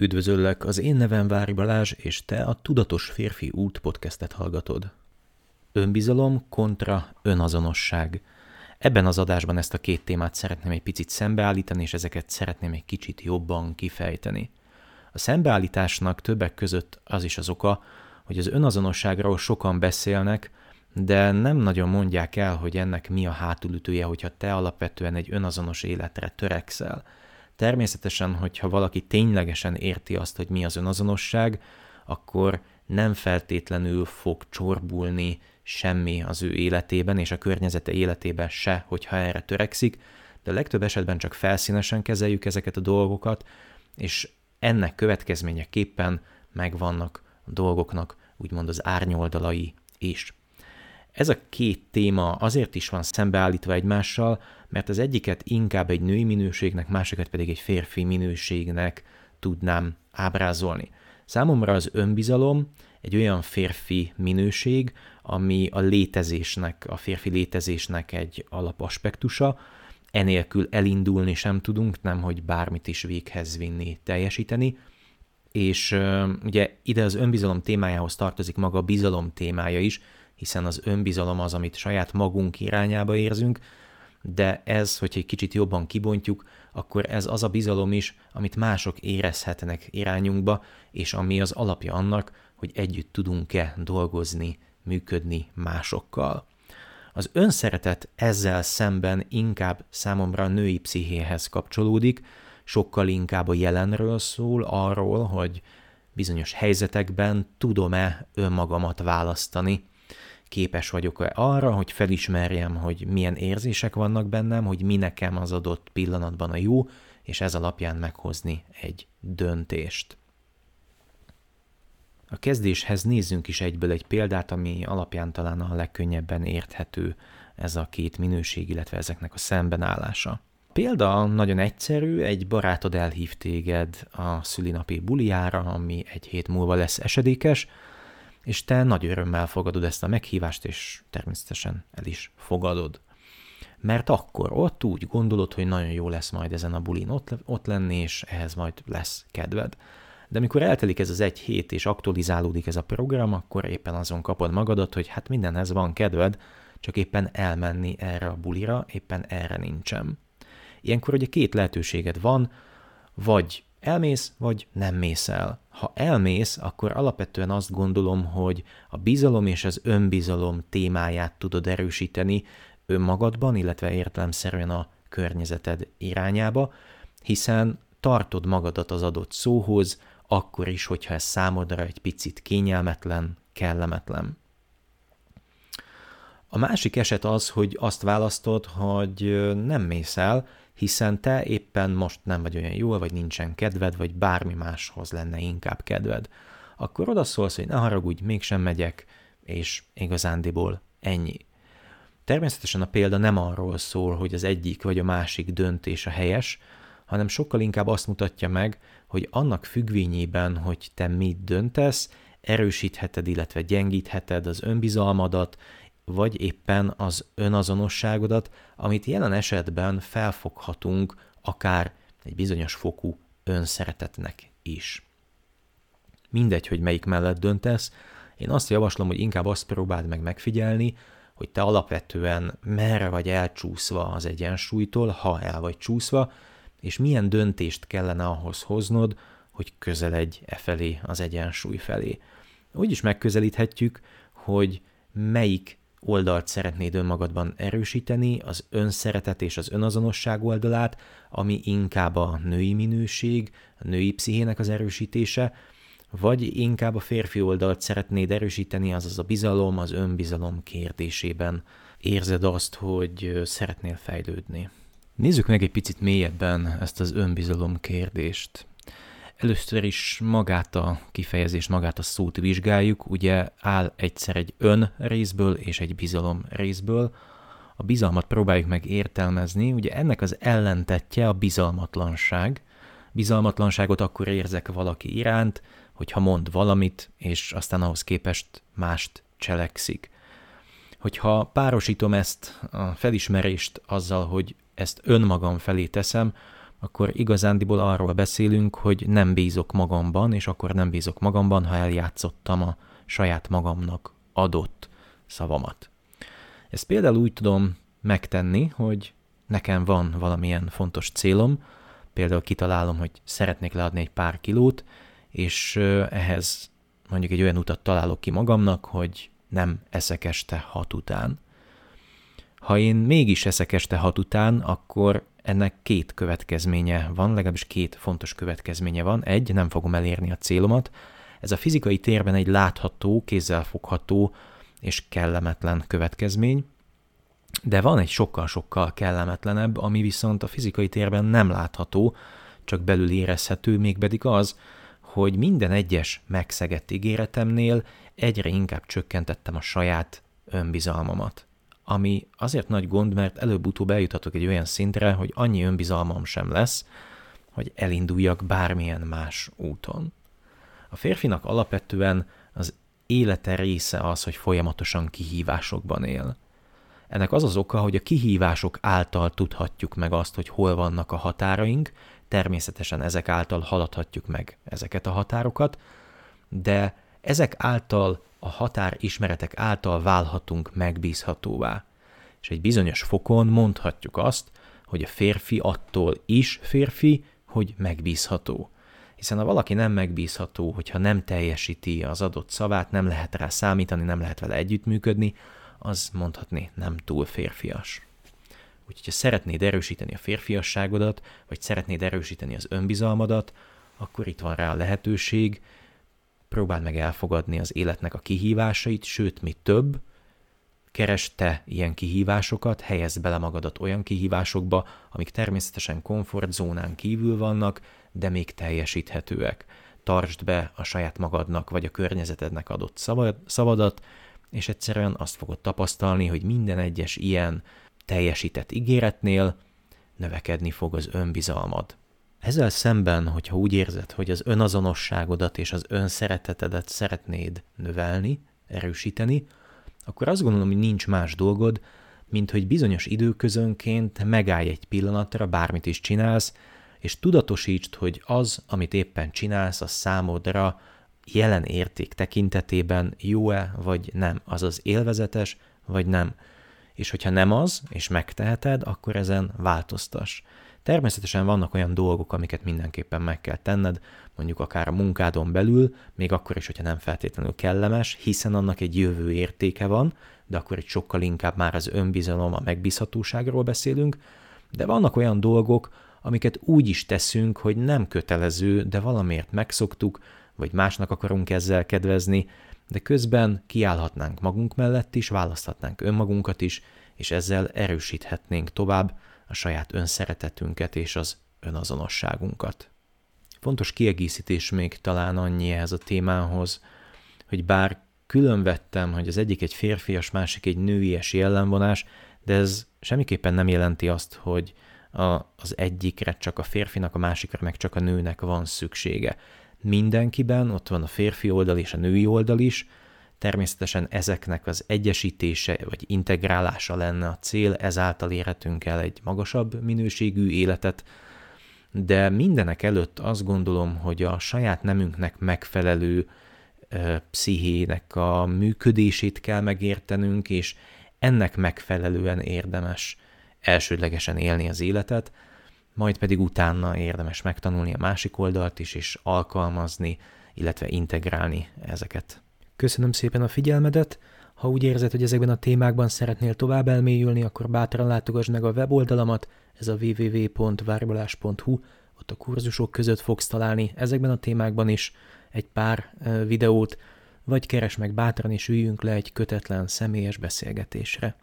Üdvözöllek, az én nevem Vári Balázs, és te a Tudatos Férfi Út podcastet hallgatod. Önbizalom kontra önazonosság. Ebben az adásban ezt a két témát szeretném egy picit szembeállítani, és ezeket szeretném egy kicsit jobban kifejteni. A szembeállításnak többek között az is az oka, hogy az önazonosságról sokan beszélnek, de nem nagyon mondják el, hogy ennek mi a hátulütője, hogyha te alapvetően egy önazonos életre törekszel – Természetesen, hogyha valaki ténylegesen érti azt, hogy mi az önazonosság, akkor nem feltétlenül fog csorbulni semmi az ő életében, és a környezete életében se, hogyha erre törekszik, de legtöbb esetben csak felszínesen kezeljük ezeket a dolgokat, és ennek következményeképpen megvannak a dolgoknak úgymond az árnyoldalai is. Ez a két téma azért is van szembeállítva egymással, mert az egyiket inkább egy női minőségnek, másikat pedig egy férfi minőségnek tudnám ábrázolni. Számomra az önbizalom egy olyan férfi minőség, ami a létezésnek, a férfi létezésnek egy alapaspektusa, enélkül elindulni sem tudunk, nem hogy bármit is véghez vinni, teljesíteni, és ugye ide az önbizalom témájához tartozik maga a bizalom témája is, hiszen az önbizalom az, amit saját magunk irányába érzünk, de ez, hogyha egy kicsit jobban kibontjuk, akkor ez az a bizalom is, amit mások érezhetnek irányunkba, és ami az alapja annak, hogy együtt tudunk-e dolgozni, működni másokkal. Az önszeretet ezzel szemben inkább számomra a női pszichéhez kapcsolódik, sokkal inkább a jelenről szól, arról, hogy bizonyos helyzetekben tudom-e önmagamat választani, képes vagyok-e arra, hogy felismerjem, hogy milyen érzések vannak bennem, hogy mi nekem az adott pillanatban a jó, és ez alapján meghozni egy döntést. A kezdéshez nézzünk is egyből egy példát, ami alapján talán a legkönnyebben érthető ez a két minőség, illetve ezeknek a szembenállása. Példa nagyon egyszerű, egy barátod elhív téged a szülinapi buliára, ami egy hét múlva lesz esedékes, és te nagy örömmel fogadod ezt a meghívást, és természetesen el is fogadod. Mert akkor ott úgy gondolod, hogy nagyon jó lesz majd ezen a bulin ott, ott lenni, és ehhez majd lesz kedved. De amikor eltelik ez az egy hét, és aktualizálódik ez a program, akkor éppen azon kapod magadat, hogy hát mindenhez van kedved, csak éppen elmenni erre a bulira, éppen erre nincsen. Ilyenkor ugye két lehetőséged van, vagy elmész, vagy nem mész el. Ha elmész, akkor alapvetően azt gondolom, hogy a bizalom és az önbizalom témáját tudod erősíteni önmagadban, illetve értelemszerűen a környezeted irányába, hiszen tartod magadat az adott szóhoz, akkor is, hogyha ez számodra egy picit kényelmetlen, kellemetlen. A másik eset az, hogy azt választod, hogy nem mész el, hiszen te éppen most nem vagy olyan jól, vagy nincsen kedved, vagy bármi máshoz lenne inkább kedved. Akkor odaszólsz, hogy ne haragudj, mégsem megyek, és igazándiból ennyi. Természetesen a példa nem arról szól, hogy az egyik vagy a másik döntés a helyes, hanem sokkal inkább azt mutatja meg, hogy annak függvényében, hogy te mit döntesz, erősítheted, illetve gyengítheted az önbizalmadat, vagy éppen az önazonosságodat, amit jelen esetben felfoghatunk akár egy bizonyos fokú önszeretetnek is. Mindegy, hogy melyik mellett döntesz, én azt javaslom, hogy inkább azt próbáld meg megfigyelni, hogy te alapvetően merre vagy elcsúszva az egyensúlytól, ha el vagy csúszva, és milyen döntést kellene ahhoz hoznod, hogy közeledj e felé, az egyensúly felé. Úgy is megközelíthetjük, hogy melyik oldalt szeretnéd önmagadban erősíteni, az önszeretet és az önazonosság oldalát, ami inkább a női minőség, a női pszichének az erősítése, vagy inkább a férfi oldalt szeretnéd erősíteni, azaz a bizalom, az önbizalom kérdésében érzed azt, hogy szeretnél fejlődni. Nézzük meg egy picit mélyebben ezt az önbizalom kérdést. Először is magát a kifejezést, magát a szót vizsgáljuk. Ugye áll egyszer egy ön részből és egy bizalom részből. A bizalmat próbáljuk meg értelmezni. Ugye ennek az ellentetje a bizalmatlanság. Bizalmatlanságot akkor érzek valaki iránt, hogyha mond valamit, és aztán ahhoz képest mást cselekszik. Hogyha párosítom ezt a felismerést azzal, hogy ezt önmagam felé teszem, akkor igazándiból arról beszélünk, hogy nem bízok magamban, és akkor nem bízok magamban, ha eljátszottam a saját magamnak adott szavamat. Ezt például úgy tudom megtenni, hogy nekem van valamilyen fontos célom, például kitalálom, hogy szeretnék leadni egy pár kilót, és ehhez mondjuk egy olyan utat találok ki magamnak, hogy nem eszek este hat után. Ha én mégis eszek este hat után, akkor ennek két következménye van, legalábbis két fontos következménye van. Egy, nem fogom elérni a célomat. Ez a fizikai térben egy látható, kézzelfogható és kellemetlen következmény, de van egy sokkal-sokkal kellemetlenebb, ami viszont a fizikai térben nem látható, csak belül érezhető, mégpedig az, hogy minden egyes megszegett ígéretemnél egyre inkább csökkentettem a saját önbizalmamat. Ami azért nagy gond, mert előbb-utóbb eljuthatok egy olyan szintre, hogy annyi önbizalmam sem lesz, hogy elinduljak bármilyen más úton. A férfinak alapvetően az élete része az, hogy folyamatosan kihívásokban él. Ennek az az oka, hogy a kihívások által tudhatjuk meg azt, hogy hol vannak a határaink, természetesen ezek által haladhatjuk meg ezeket a határokat, de ezek által, a határismeretek által válhatunk megbízhatóvá. És egy bizonyos fokon mondhatjuk azt, hogy a férfi attól is férfi, hogy megbízható. Hiszen ha valaki nem megbízható, hogyha nem teljesíti az adott szavát, nem lehet rá számítani, nem lehet vele együttműködni, az mondhatni nem túl férfias. Úgyhogy ha szeretnéd erősíteni a férfiasságodat, vagy szeretnéd erősíteni az önbizalmadat, akkor itt van rá a lehetőség, próbáld meg elfogadni az életnek a kihívásait, sőt, mi több, keres te ilyen kihívásokat, helyezd bele magadat olyan kihívásokba, amik természetesen komfortzónán kívül vannak, de még teljesíthetőek. Tartsd be a saját magadnak vagy a környezetednek adott szabad, szavadat, és egyszerűen azt fogod tapasztalni, hogy minden egyes ilyen teljesített ígéretnél növekedni fog az önbizalmad. Ezzel szemben, hogyha úgy érzed, hogy az önazonosságodat és az önszeretetedet szeretnéd növelni, erősíteni, akkor azt gondolom, hogy nincs más dolgod, mint hogy bizonyos időközönként megállj egy pillanatra, bármit is csinálsz, és tudatosítsd, hogy az, amit éppen csinálsz, a számodra jelen érték tekintetében jó-e vagy nem, azaz élvezetes vagy nem. És hogyha nem az, és megteheted, akkor ezen változtass. Természetesen vannak olyan dolgok, amiket mindenképpen meg kell tenned, mondjuk akár a munkádon belül, még akkor is, hogyha nem feltétlenül kellemes, hiszen annak egy jövő értéke van, de akkor egy sokkal inkább már az önbizalom, a megbízhatóságról beszélünk, de vannak olyan dolgok, amiket úgy is teszünk, hogy nem kötelező, de valamiért megszoktuk, vagy másnak akarunk ezzel kedvezni, de közben kiállhatnánk magunk mellett is, választhatnánk önmagunkat is, és ezzel erősíthetnénk tovább a saját önszeretetünket és az önazonosságunkat. Fontos kiegészítés még talán annyi ehhez a témához, hogy bár külön vettem, hogy az egyik egy férfias, másik egy nőies jellemvonás, de ez semmiképpen nem jelenti azt, hogy a, az egyikre csak a férfinak, a másikra meg csak a nőnek van szüksége mindenkiben, ott van a férfi oldal és a női oldal is, természetesen ezeknek az egyesítése vagy integrálása lenne a cél, ezáltal érhetünk el egy magasabb minőségű életet, de mindenek előtt azt gondolom, hogy a saját nemünknek megfelelő ö, pszichének a működését kell megértenünk, és ennek megfelelően érdemes elsődlegesen élni az életet, majd pedig utána érdemes megtanulni a másik oldalt is, és alkalmazni, illetve integrálni ezeket. Köszönöm szépen a figyelmedet! Ha úgy érzed, hogy ezekben a témákban szeretnél tovább elmélyülni, akkor bátran látogass meg a weboldalamat, ez a www.várbalás.hu, ott a kurzusok között fogsz találni ezekben a témákban is egy pár videót, vagy keres meg bátran és üljünk le egy kötetlen személyes beszélgetésre.